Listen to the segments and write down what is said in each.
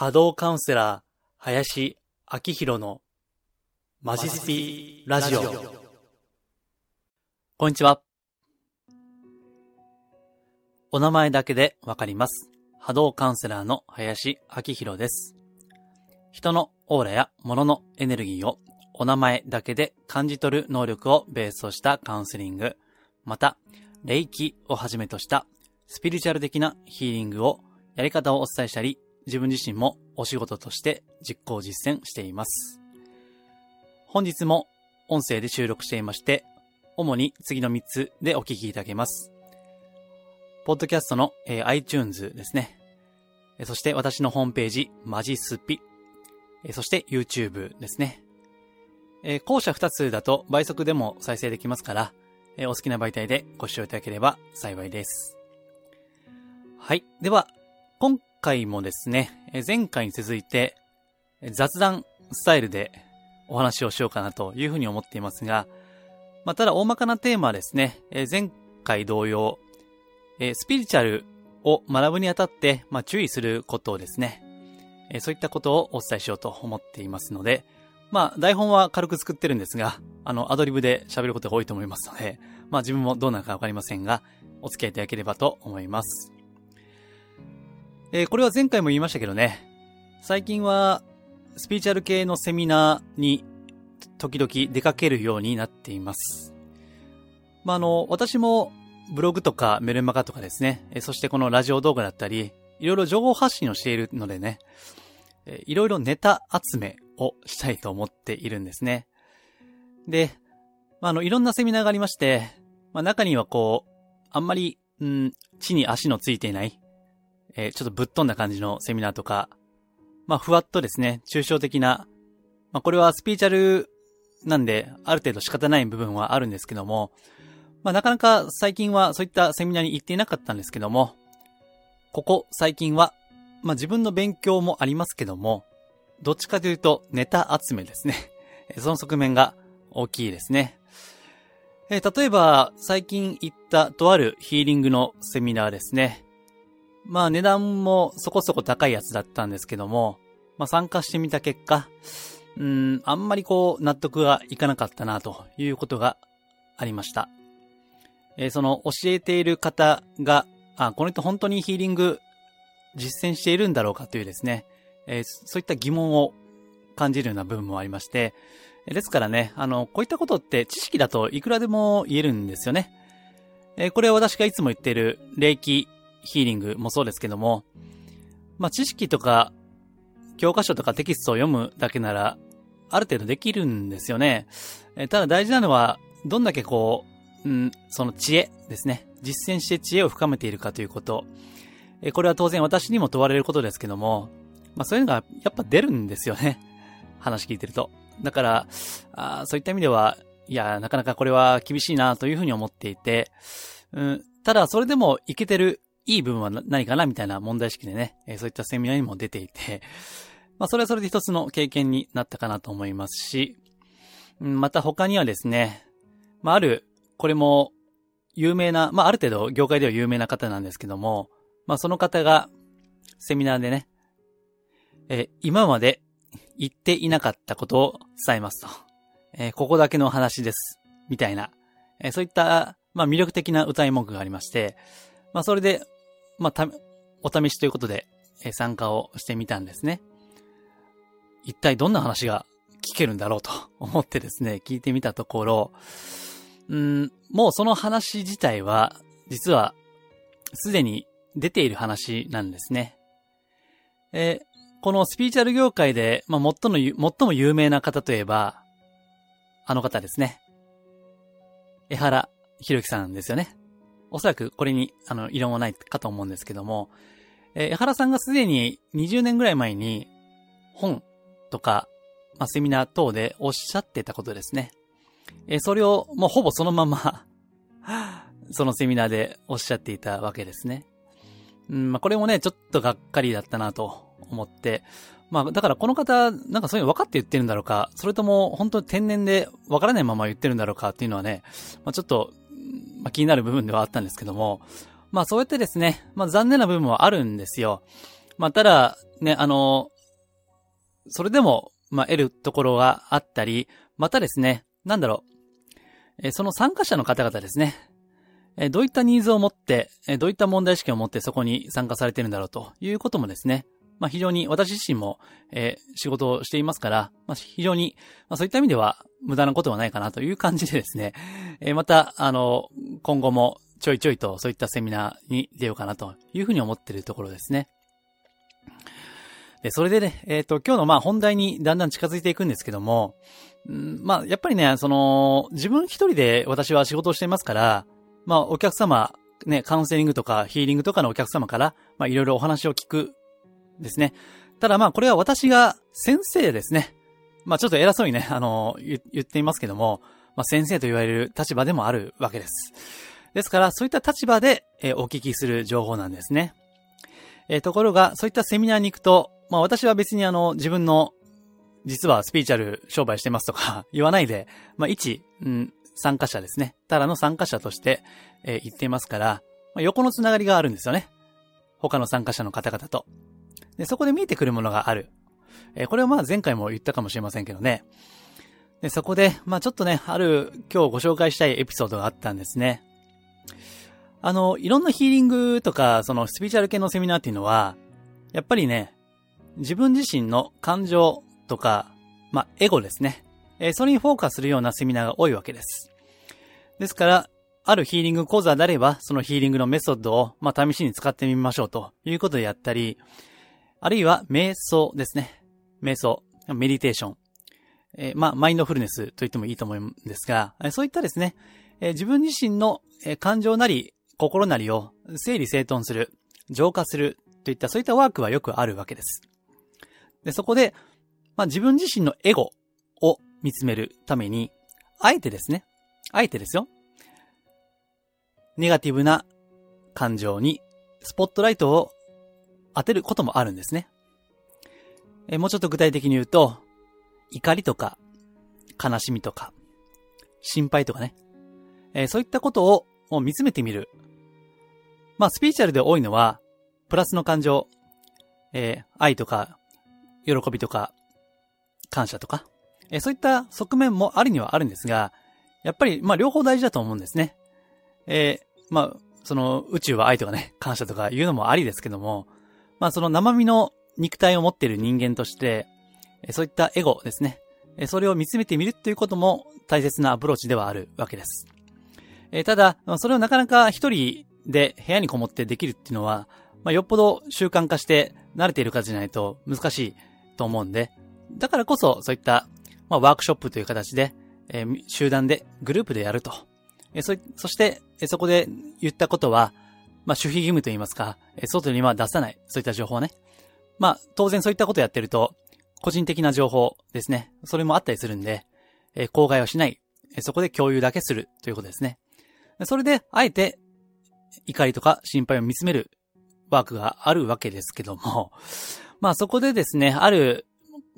波動カウンセラー、林明宏のマジスピラジオ。こんにちは。お名前だけでわかります。波動カウンセラーの林明宏です。人のオーラや物のエネルギーをお名前だけで感じ取る能力をベースとしたカウンセリング、また、霊気をはじめとしたスピリチュアル的なヒーリングをやり方をお伝えしたり、自分自身もお仕事として実行実践しています。本日も音声で収録していまして、主に次の3つでお聞きいただけます。ポッドキャストの、えー iTunes ですね。そして私のホームページ、マジスピ。そして YouTube ですね。えー後者2つだと倍速でも再生できますから、えーお好きな媒体でご視聴いただければ幸いです。はい。では、今回もですね、前回に続いて、雑談スタイルでお話をしようかなというふうに思っていますが、まあ、ただ大まかなテーマはですね、前回同様、スピリチュアルを学ぶにあたって、まあ、注意することをですね、そういったことをお伝えしようと思っていますので、まあ、台本は軽く作ってるんですが、あの、アドリブで喋ることが多いと思いますので、まあ自分もどうなるかわかりませんが、お付き合いいただければと思います。えーこれは前回も言いましたけどね、最近は、スピリチュアル系のセミナーに、時々出かけるようになっています。まあ、あの、私も、ブログとかメルマガとかですね、そしてこのラジオ動画だったり、いろいろ情報発信をしているのでね、いろいろネタ集めをしたいと思っているんですね。で、まあ、あの、いろんなセミナーがありまして、まあ、中にはこう、あんまり、うん、地に足のついていない、えーちょっとぶっ飛んだ感じのセミナーとか、まあ、ふわっとですね、抽象的な、まあ、これはスピーチャルなんで、ある程度仕方ない部分はあるんですけども、まあ、なかなか最近はそういったセミナーに行っていなかったんですけども、ここ最近は、まあ、自分の勉強もありますけども、どっちかというとネタ集めですね。その側面が大きいですね。えー例えば、最近行ったとあるヒーリングのセミナーですね。まあ値段もそこそこ高いやつだったんですけども、まあ参加してみた結果、うん、あんまりこう納得がいかなかったなということがありました。えーその教えている方が、あ、この人本当にヒーリング実践しているんだろうかというですね、えーそういった疑問を感じるような部分もありまして、ですからね、あの、こういったことって知識だといくらでも言えるんですよね。えーこれは私がいつも言っている霊気ヒーリングもそうですけども、まあ、知識とか、教科書とかテキストを読むだけなら、ある程度できるんですよね。えただ大事なのは、どんだけこう、うん、その知恵ですね。実践して知恵を深めているかということ。えこれは当然私にも問われることですけども、まあそういうのがやっぱ出るんですよね。話聞いてると。だから、あそういった意味では、いや、なかなかこれは厳しいなというふうに思っていて、うん、ただそれでもいけてるいい部分はな何かなみたいな問題意識でね、えそういったセミナーにも出ていて、まあそれはそれで一つの経験になったかなと思いますし、また他にはですね、まあある、これも有名な、まあある程度業界では有名な方なんですけども、まあその方がセミナーでね、え今まで言っていなかったことを伝えますと。えーここだけの話です。みたいな。えーそういった、まあ魅力的な歌い文句がありまして、まあそれで、まあた、お試しということで、え参加をしてみたんですね。一体どんな話が聞けるんだろうと思ってですね、聞いてみたところ、うん、もうその話自体は、実は、すでに出ている話なんですね。えこのスピーチャル業界で、まあ、最も、最も有名な方といえば、あの方ですね。江原博之さんですよね。おそらくこれに、あの、異論はないかと思うんですけども、えー江原さんがすでに20年ぐらい前に、本とか、まあ、セミナー等でおっしゃってたことですね。えーそれを、もうほぼそのまま、そのセミナーでおっしゃっていたわけですね。うん、まあ、これもね、ちょっとがっかりだったなと思って、まあ、だからこの方、なんかそういうの分かって言ってるんだろうか、それとも本当に天然で分からないまま言ってるんだろうかっていうのはね、まあ、ちょっと、まあ、気になる部分ではあったんですけども、まあそうやってですね、まあ残念な部分はあるんですよ。まあただ、ね、あの、それでも、まあ、得るところがあったり、またですね、なんだろう、えその参加者の方々ですね、えどういったニーズを持って、えどういった問題意識を持ってそこに参加されてるんだろうということもですね、まあ、非常に私自身も、えー、仕事をしていますから、まあ、非常に、まあ、そういった意味では無駄なことはないかなという感じでですね、えー、また、あの、今後もちょいちょいとそういったセミナーに出ようかなというふうに思っているところですね。で、それでね、えっ、ー、と、今日のまあ本題にだんだん近づいていくんですけども、んまあ、やっぱりね、その、自分一人で私は仕事をしていますから、まあ、お客様、ね、カウンセリングとかヒーリングとかのお客様から、まあ、いろいろお話を聞くですね。ただまあこれは私が先生ですね。まあちょっと偉そうにね、あの、言っていますけども、まあ先生と言われる立場でもあるわけです。ですからそういった立場で、えお聞きする情報なんですね。えー、ところが、そういったセミナーに行くと、まあ私は別にあの、自分の、実はスピーチャル商売してますとか 言わないで、まあ一、うん、参加者ですね。ただの参加者として、えー、言っていますから、まあ、横のつながりがあるんですよね。他の参加者の方々と。で、そこで見えてくるものがある。えー、これはまあ前回も言ったかもしれませんけどね。で、そこで、まあちょっとね、ある今日ご紹介したいエピソードがあったんですね。あの、いろんなヒーリングとか、そのスピーチャル系のセミナーっていうのは、やっぱりね、自分自身の感情とか、まあ、エゴですね。えー、それにフォーカスするようなセミナーが多いわけです。ですから、あるヒーリング講座であれば、そのヒーリングのメソッドを、まあ、試しに使ってみましょうということでやったり、あるいは瞑想ですね。瞑想、メディテーション。えー、まあ、マインドフルネスと言ってもいいと思うんですが、そういったですね、えー、自分自身の感情なり、心なりを整理整頓する、浄化するといったそういったワークはよくあるわけです。で、そこで、まあ、自分自身のエゴを見つめるために、あえてですね、あえてですよ、ネガティブな感情にスポットライトを当てることもあるんですね。えもうちょっと具体的に言うと、怒りとか、悲しみとか、心配とかね、えそういったことを見つめてみる。まあ、スピーチャルで多いのは、プラスの感情、え、愛とか、喜びとか、感謝とか、え、そういった側面もあるにはあるんですが、やっぱり、まあ、両方大事だと思うんですね。えー、まあ、その、宇宙は愛とかね、感謝とかいうのもありですけども、まあその生身の肉体を持っている人間として、そういったエゴですね。それを見つめてみるということも大切なアプローチではあるわけです。ただ、それをなかなか一人で部屋にこもってできるっていうのは、まあ、よっぽど習慣化して慣れている方じゃないと難しいと思うんで、だからこそそういった、まあ、ワークショップという形で、えー、集団で、グループでやると。えそ、そして、えそこで言ったことは、まあ、守秘義務と言いますか、外には出さない、そういった情報ね。まあ、当然そういったことやってると、個人的な情報ですね。それもあったりするんで、えー、公害はしない、えそこで共有だけするということですね。それで、あえて、怒りとか心配を見つめるワークがあるわけですけども、まあそこでですね、ある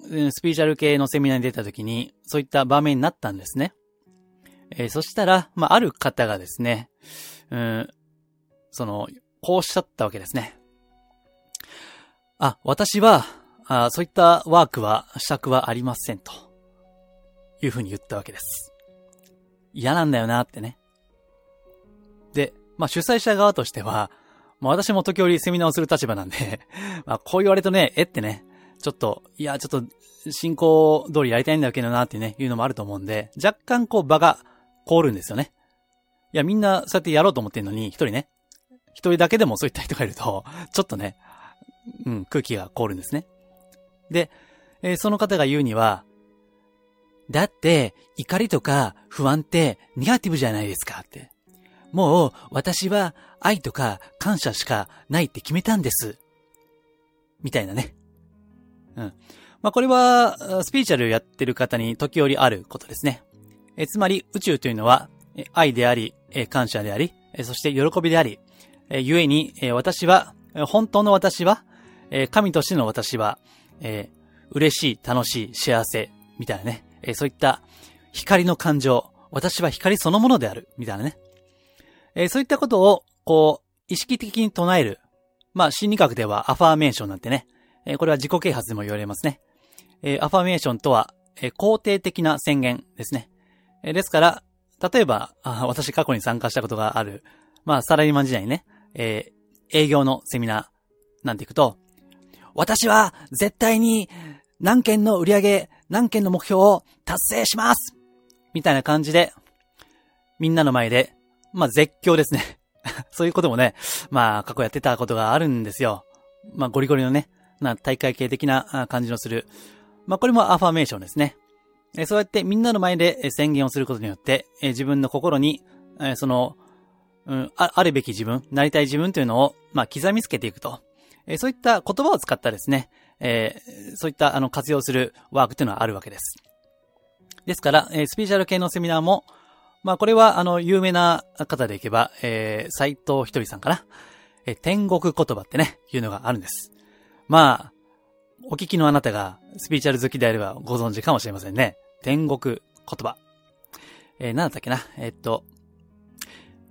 スピーチャル系のセミナーに出た時に、そういった場面になったんですね。えー、そしたら、まあある方がですね、うん、その、こうおっしゃったわけですね。あ、私は、あそういったワークは、したくはありませんと。いうふうに言ったわけです。嫌なんだよなってね。で、まあ主催者側としては、まあ私も時折セミナーをする立場なんで まあこう言われるとね、えってね、ちょっと、いや、ちょっと、進行通りやりたいんだけどなってね、いうのもあると思うんで、若干こう場が凍るんですよね。いや、みんなそうやってやろうと思ってんのに、一人ね、一人だけでもそういった人がいると、ちょっとね、うん、空気が凍るんですね。で、えー、その方が言うには、だって、怒りとか不安ってネガティブじゃないですかって。もう、私は愛とか感謝しかないって決めたんです。みたいなね。うん。まあ、これは、スピーチャルやってる方に時折あることですね。えつまり、宇宙というのは、愛であり、感謝であり、そして喜びであり、え、ゆえに、え、私は、本当の私は、え、神としての私は、え、嬉しい、楽しい、幸せ、みたいなね、え、そういった光の感情、私は光そのものである、みたいなね。え、そういったことを、こう、意識的に唱える。まあ、心理学ではアファーメーションなんてね、え、これは自己啓発でも言われますね。え、アファーメーションとは、え、肯定的な宣言ですね。え、ですから、例えば、私過去に参加したことがある、まあ、サラリーマン時代にね、えー、営業のセミナーなんていくと、私は絶対に何件の売り上げ、何件の目標を達成しますみたいな感じで、みんなの前で、まあ、絶叫ですね。そういうこともね、まあ、過去やってたことがあるんですよ。まあ、ゴリゴリのね、な大会系的な感じのする。まあ、これもアファメーションですね。そうやってみんなの前で宣言をすることによって、自分の心に、その、うん、ああるべき自分、なりたい自分というのを、まあ、刻みつけていくと。そういった言葉を使ったですね、えー、そういったあの活用するワークというのはあるわけです。ですから、えー、スピーチャル系のセミナーも、まあこれはあの有名な方でいけば、えー、斎藤ひとりさんかな。えー、天国言葉ってね、いうのがあるんです。まあ、お聞きのあなたがスピーチャル好きであればご存知かもしれませんね。天国言葉。えー、なんだったっけな？えー、っと、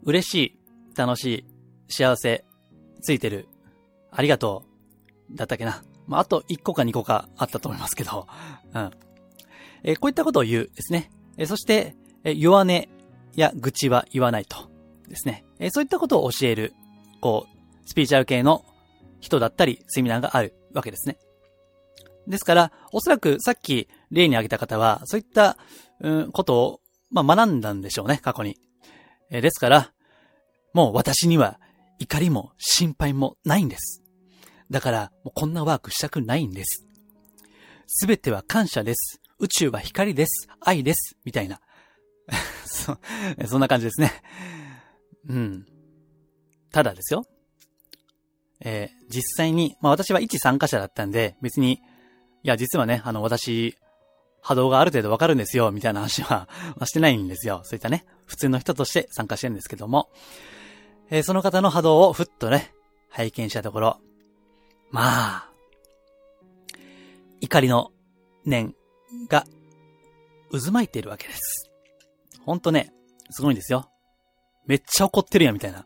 嬉しい、楽しい、幸せ、ついてる、ありがとう、だったっけな。まあ、あと1個か2個かあったと思いますけど、うん。えー、こういったことを言うですね。えー、そして、えー、弱音や愚痴は言わないと。ですね。えそういったことを教える、こう、スピーチャル系の人だったり、セミナーがあるわけですね。ですから、おそらくさっき例に挙げた方は、そういった、うん、ことを、まあ、学んだんでしょうね、過去に。えですから、もう私には怒りも心配もないんです。だから、もうこんなワークしたくないんです。すべては感謝です。宇宙は光です。愛です。みたいな。そ、そんな感じですね。うん。ただですよ。えー、実際に、まあ私は一参加者だったんで、別に、いや、実はね、あの、私、波動がある程度わかるんですよ、みたいな話はしてないんですよ。そういったね、普通の人として参加してるんですけども、えー、その方の波動をふっとね、拝見したところ、まあ、怒りの念が渦巻いているわけです。ほんとね、すごいんですよ。めっちゃ怒ってるやんみたいな。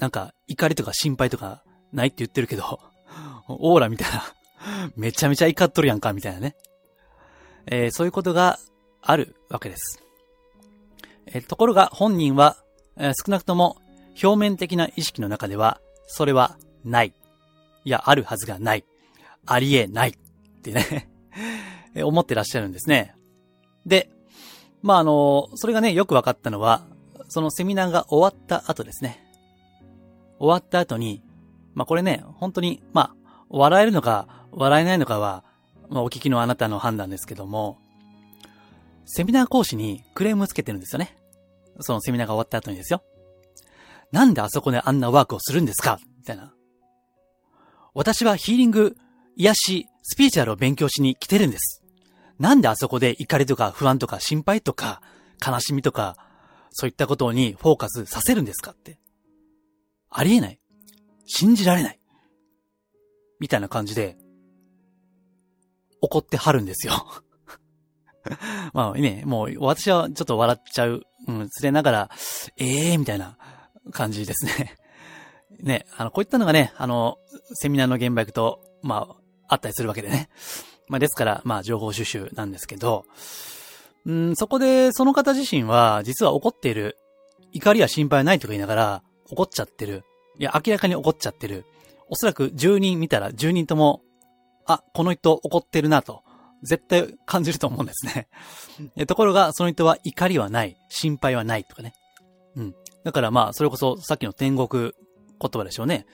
なんか、怒りとか心配とかないって言ってるけど、オーラみたいな。めちゃめちゃ怒っとるやんか、みたいなね。えー、そういうことがあるわけです。え、ところが本人は、え、少なくとも表面的な意識の中では、それはない。いや、あるはずがない。ありえない。ってね 思ってらっしゃるんですね。で、まあ、あの、それがね、よく分かったのは、そのセミナーが終わった後ですね。終わった後に、まあ、これね、本当に、まあ、笑えるのか、笑えないのかは、まあ、お聞きのあなたの判断ですけども、セミナー講師にクレームつけてるんですよね。そのセミナーが終わった後にですよ。なんであそこであんなワークをするんですか？みたいな。私はヒーリング、癒し、スピーチュアルを勉強しに来てるんです。なんであそこで怒りとか不安とか心配とか悲しみとか、そういったことにフォーカスさせるんですかって。ありえない。信じられない。みたいな感じで、怒ってはるんですよ まあね、もう私はちょっと笑っちゃう、うん、つれながら、ええー、みたいな感じですね ね、あの、こういったのがね、あの、セミナーの現場行くと、まあ、あったりするわけでね。まあ、ですから、まあ、情報収集なんですけど、うん、そこで、その方自身は、実は怒っている。怒りや心配ないとか言いながら、怒っちゃってる。いや、明らかに怒っちゃってる。おそらく10人見たら10人とも、あ、この人怒ってるなと、絶対感じると思うんですね。ところが、その人は怒りはない、心配はないとかね。うん。だからまあ、それこそさっきの天国言葉でしょうね。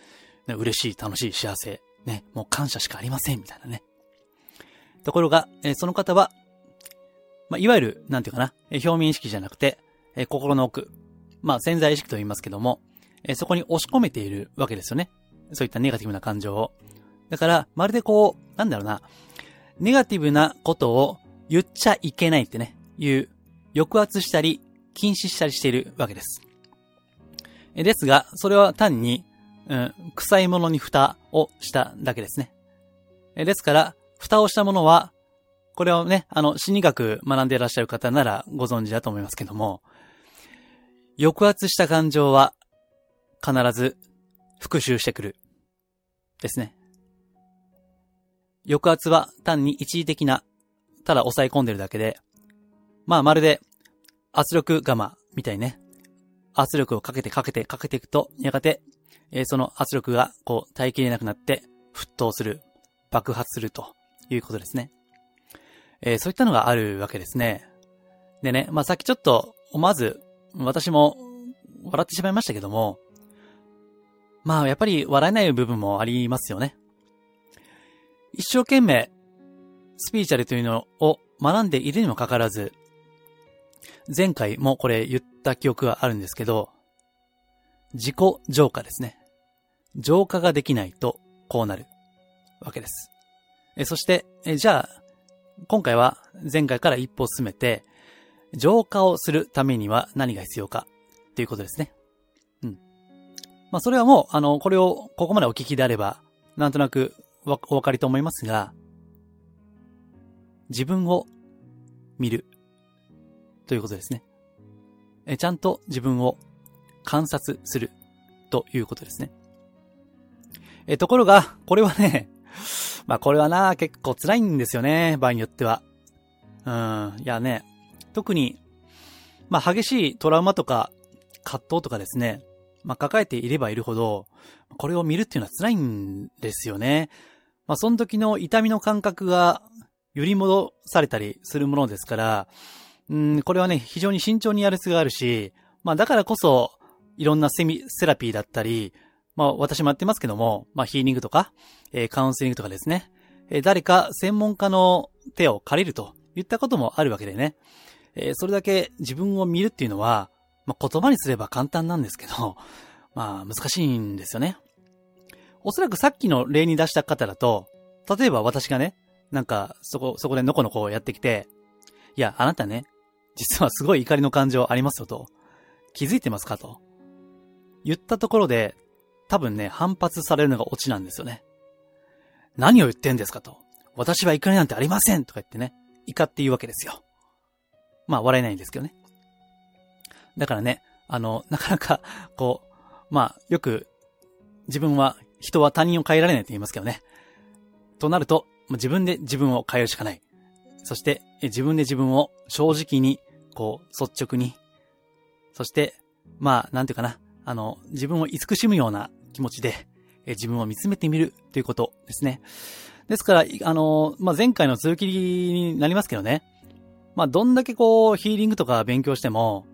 ね嬉しい、楽しい、幸せ。ね、もう感謝しかありません、みたいなね。ところが、えー、その方は、まあ、いわゆる、なんていうかな、えー、表面意識じゃなくて、えー、心の奥、まあ、潜在意識と言いますけども、えそこに押し込めているわけですよね。そういったネガティブな感情を。だから、まるでこう、なんだろうな、ネガティブなことを言っちゃいけないってね、いう抑圧したり、禁止したりしているわけです。ですが、それは単に、うん、臭いものに蓋をしただけですね。ですから、蓋をしたものは、これをね、あの、心理学学んでいらっしゃる方ならご存知だと思いますけども、抑圧した感情は必ず復讐してくる。ですね。抑圧は単に一時的な、ただ抑え込んでるだけで、まあまるで圧力釜みたいね、圧力をかけてかけてかけていくと、やがて、えー、その圧力がこう耐えきれなくなって沸騰する、爆発するということですね。えー、そういったのがあるわけですね。でね、まあさっきちょっと思わず私も笑ってしまいましたけども、まあやっぱり笑えない部分もありますよね。一生懸命スピーチャルというのを学んでいるにもかかわらず、前回もこれ言った記憶があるんですけど、自己浄化ですね。浄化ができないとこうなるわけです。えそして、えじゃあ、今回は前回から一歩進めて、浄化をするためには何が必要かっていうことですね。うん。まあそれはもう、あの、これをここまでお聞きであれば、なんとなくお分かりと思いますが、自分を見るということですね。えちゃんと自分を観察するということですね。えところが、これはね、まあこれはな、結構辛いんですよね、場合によっては。うん、いやね、特に、まあ激しいトラウマとか葛藤とかですね、まあ抱えていればいるほど、これを見るっていうのは辛いんですよね。まあその時の痛みの感覚が揺り戻されたりするものですから、うん、これはね、非常に慎重にやる必要があるし、まあだからこそ、いろんなセミ、セラピーだったり、まあ私もやってますけども、まあヒーリングとか、えー、カウンセリングとかですね、えー、誰か専門家の手を借りるといったこともあるわけでね、えー、それだけ自分を見るっていうのは、まあ言葉にすれば簡単なんですけど、まあ難しいんですよね。おそらくさっきの例に出した方だと、例えば私がね、なんか、そこ、そこでのこのこやってきて、いや、あなたね、実はすごい怒りの感情ありますよと。気づいてますかと。言ったところで、多分ね、反発されるのがオチなんですよね。何を言ってんですかと。私は怒りなんてありませんとか言ってね、怒って言うわけですよ。まあ、笑えないんですけどね。だからね、あの、なかなか、こう、まあ、よく、自分は、人は他人を変えられないと言いますけどね。となると、自分で自分を変えるしかない。そして、自分で自分を正直にこう、率直に、そして、まあ、なんていうかな、あの、自分を慈しむような気持ちで、自分を見つめてみるということですね。ですから、あの、まあ、前回の続きになりますけどね、まあ、どんだけこう、ヒーリングとか勉強しても、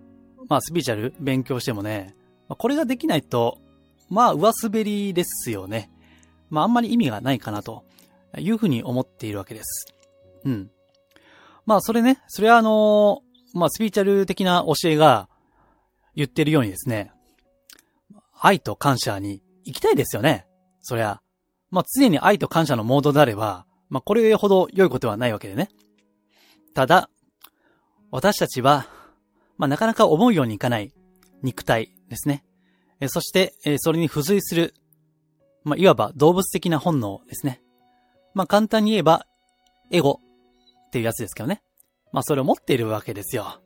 まあ、スピーチャル勉強してもね、これができないと、まあ、上滑りですよね。まあ、あんまり意味がないかなというふうに思っているわけです。うん。まあ、それね、それはあのまあ、スピーチャル的な教えが言ってるようにですね、愛と感謝に行きたいですよね。そりゃ。まあ、常に愛と感謝のモードであれば、まあ、これほど良いことはないわけでね。ただ、私たちは、まあ、なかなか思うようにいかない肉体ですね。えそして、えそれに付随する、まあ、いわば動物的な本能ですね。まあ、簡単に言えば、エゴっていうやつですけどね。まあそれを持っているわけですよ。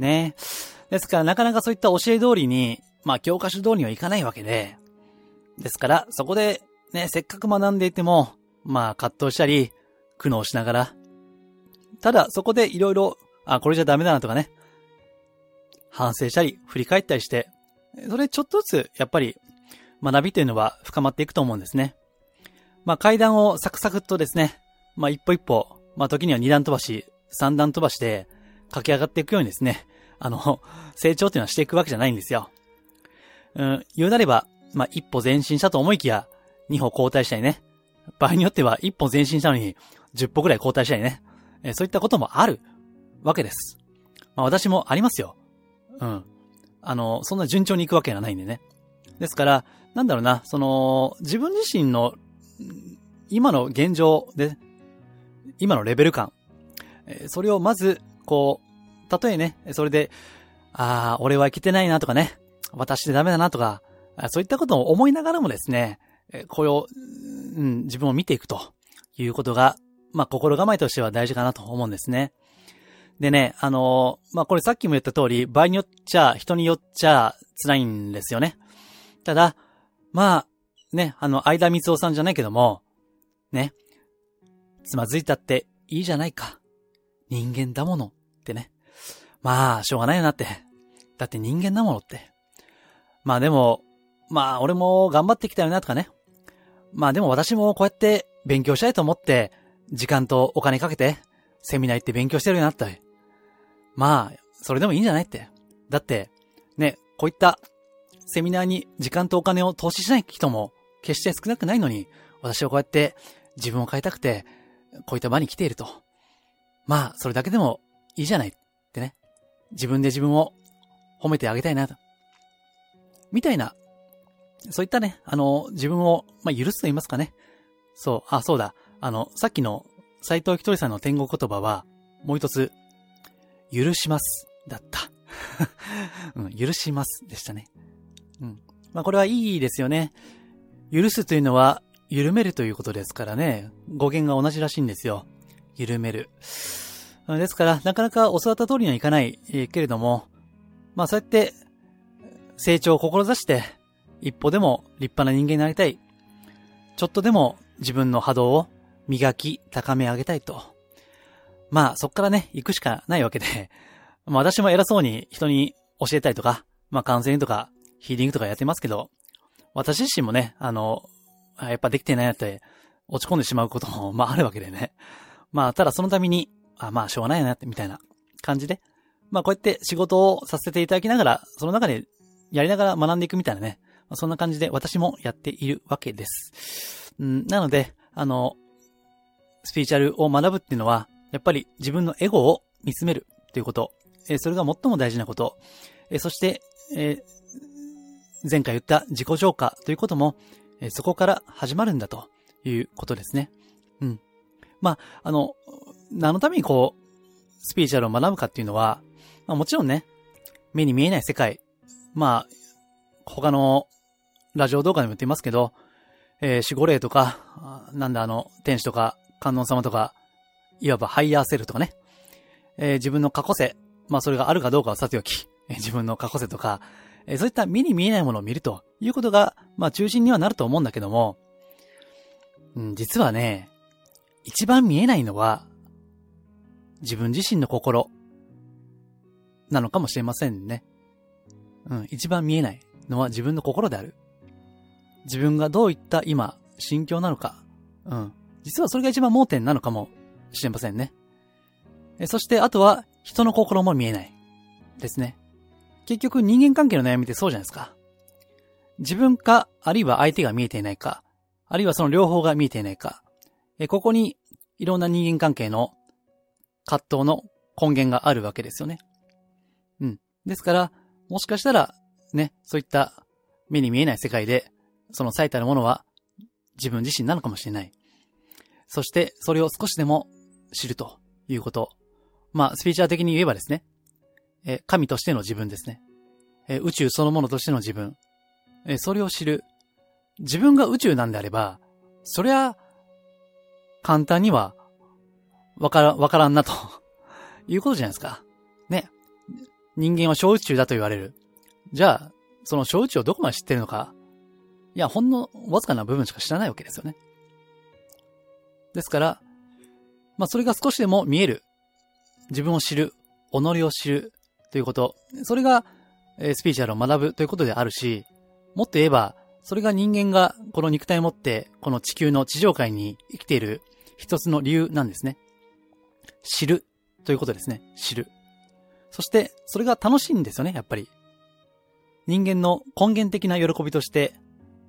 ね。ですからなかなかそういった教え通りに、まあ教科書通りにはいかないわけで、ですからそこでね、せっかく学んでいても、まあ葛藤したり、苦悩しながら、ただそこでいろいろ、あ、これじゃダメだなとかね、反省したり、振り返ったりして、それちょっとずつ、やっぱり、学びというのは深まっていくと思うんですね。まあ階段をサクサクっとですね、まあ一歩一歩、まあ時には二段飛ばし三段飛ばして駆け上がっていくようにですね、あの、成長っていうのはしていくわけじゃないんですよ。うん、言うなれば、まあ、一歩前進したと思いきや、二歩後退したりね。場合によっては一歩前進したのに、十歩くらい後退したりね。えそういったこともあるわけです。まあ、私もありますよ。うん。あの、そんな順調に行くわけがないんでね。ですから、なんだろうな、その、自分自身の、今の現状で、今のレベル感、それをまず、こう、たとえね、それで、ああ、俺はいけてないなとかね、私でダメだなとか、そういったことを思いながらもですね、これを、うん、自分を見ていくということが、まあ、心構えとしては大事かなと思うんですね。でね、あのー、まあ、これさっきも言った通り、場合によっちゃ、人によっちゃ辛いんですよね。ただ、まあ、ね、あの、相田光夫さんじゃないけども、ね、つまずいたっていいじゃないか。人間だものってね。まあ、しょうがないよなって。だって人間だものって。まあでも、まあ俺も頑張ってきたよなとかね。まあでも私もこうやって勉強したいと思って、時間とお金かけて、セミナー行って勉強してるよなった。まあ、それでもいいんじゃないって。だって、ね、こういったセミナーに時間とお金を投資しない人も決して少なくないのに、私はこうやって自分を変えたくて、こういった場に来ていると。まあ、それだけでもいいじゃないってね。自分で自分を褒めてあげたいなと。みたいな、そういったね、あの、自分を、まあ、許すと言いますかね。そう、あ、そうだ。あの、さっきの斎藤ひとりさんの天国言葉は、もう一つ、許します、だった。うん、許します、でしたね。うん。まあ、これはいいですよね。許すというのは、緩めるということですからね。語源が同じらしいんですよ。緩める。ですから、なかなか教わった通りにはいかない、えー、けれども、まあそうやって、成長を志して、一歩でも立派な人間になりたい。ちょっとでも自分の波動を磨き、高め上げたいと。まあそっからね、行くしかないわけで、まあ私も偉そうに人に教えたりとか、まあカウンセリングとか、ヒーリングとかやってますけど、私自身もね、あの、やっぱできてないなって落ち込んでしまうことも、まああるわけでね。まあただそのために、あまあしょうがないなって、みたいな感じで、まあこうやって仕事をさせていただきながら、その中でやりながら学んでいくみたいなね、まあ、そんな感じで私もやっているわけです。うん、なので、あの、スピーチャルを学ぶっていうのは、やっぱり自分のエゴを見つめるっていうこと、え、それが最も大事なこと、え、そして、え、前回言った自己浄化ということも、え、そこから始まるんだということですね。うん。まあ、あの、何のためにこう、スピリチュアルを学ぶかっていうのは、まあもちろんね、目に見えない世界、まあ、他のラジオ動画でも言っていますけど、えー、守護霊とか、なんだあの、天使とか、観音様とか、いわばハイヤーセルフとかね、えー、自分の過去世、まあそれがあるかどうかはさておき、えー、自分の過去世とか、えー、そういった目に見えないものを見るということが、まあ中心にはなると思うんだけども、うん、実はね、一番見えないのは、自分自身の心、なのかもしれませんね。うん、一番見えないのは自分の心である。自分がどういった今、心境なのか。うん。実はそれが一番盲点なのかもしれませんね。そして、あとは、人の心も見えない。ですね。結局、人間関係の悩みってそうじゃないですか。自分か、あるいは相手が見えていないか、あるいはその両方が見えていないか。ここに、いろんな人間関係の葛藤の根源があるわけですよね。うん。ですから、もしかしたら、ね、そういった目に見えない世界で、その最たるものは自分自身なのかもしれない。そして、それを少しでも知るということ。まあ、スピーチャー的に言えばですね、え神としての自分ですね。え宇宙そのものとしての自分。えそれを知る。自分が宇宙なんであれば、そりゃ、簡単には、わから、わからんなと いうことじゃないですか。ね。人間は小宇宙だと言われる。じゃあ、その小宇宙をどこまで知ってるのか。いや、ほんのわずかな部分しか知らないわけですよね。ですから、まあそれが少しでも見える。自分を知る。己を知る。ということ。それが、えスピーチャルを学ぶということであるし、もっと言えば、それが人間がこの肉体を持って、この地球の地上界に生きている一つの理由なんですね。知るということですね。知る。そして、それが楽しいんですよね、やっぱり。人間の根源的な喜びとして、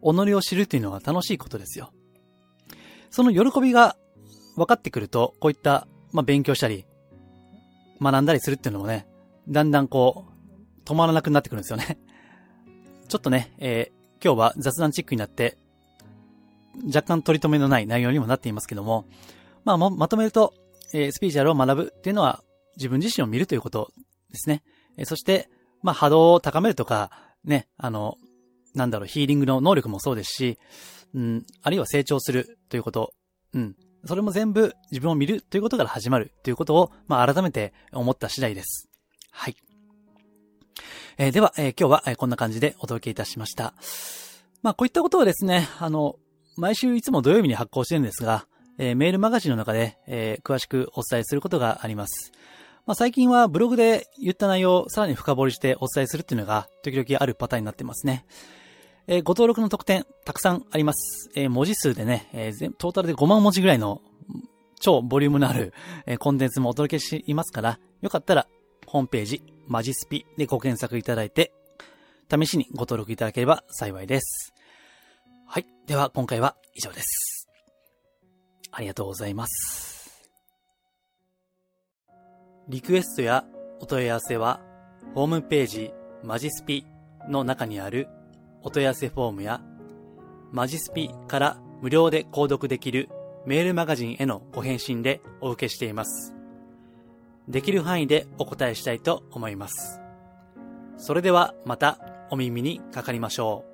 己を知るというのは楽しいことですよ。その喜びが分かってくると、こういった、まあ、勉強したり、学んだりするっていうのもね、だんだんこう、止まらなくなってくるんですよね。ちょっとね、えー、今日は雑談チックになって、若干取り留めのない内容にもなっていますけども、まあ、ま、まとめると、えー、スピーチャルを学ぶっていうのは、自分自身を見るということですね。えー、そして、まあ、波動を高めるとか、ね、あの、なんだろう、ヒーリングの能力もそうですし、うん、あるいは成長するということ、うん。それも全部自分を見るということから始まるということを、まあ、改めて思った次第です。はい。えー、では、えー、今日は、こんな感じでお届けいたしました。まあ、こういったことをですね、あの、毎週いつも土曜日に発行してるんですが、えー、メールマガジンの中で、えー、詳しくお伝えすることがあります。まあ、最近はブログで言った内容をさらに深掘りしてお伝えするっていうのが時々あるパターンになってますね。えー、ご登録の特典たくさんあります。えー、文字数でね、えー、トータルで5万文字ぐらいの超ボリュームのある、えー、コンテンツもお届けしていますから、よかったらホームページ、マジスピでご検索いただいて、試しにご登録いただければ幸いです。はい。では今回は以上です。ありがとうございます。リクエストやお問い合わせは、ホームページ、マジスピの中にあるお問い合わせフォームや、マジスピから無料で購読できるメールマガジンへのご返信でお受けしています。できる範囲でお答えしたいと思います。それではまたお耳にかかりましょう。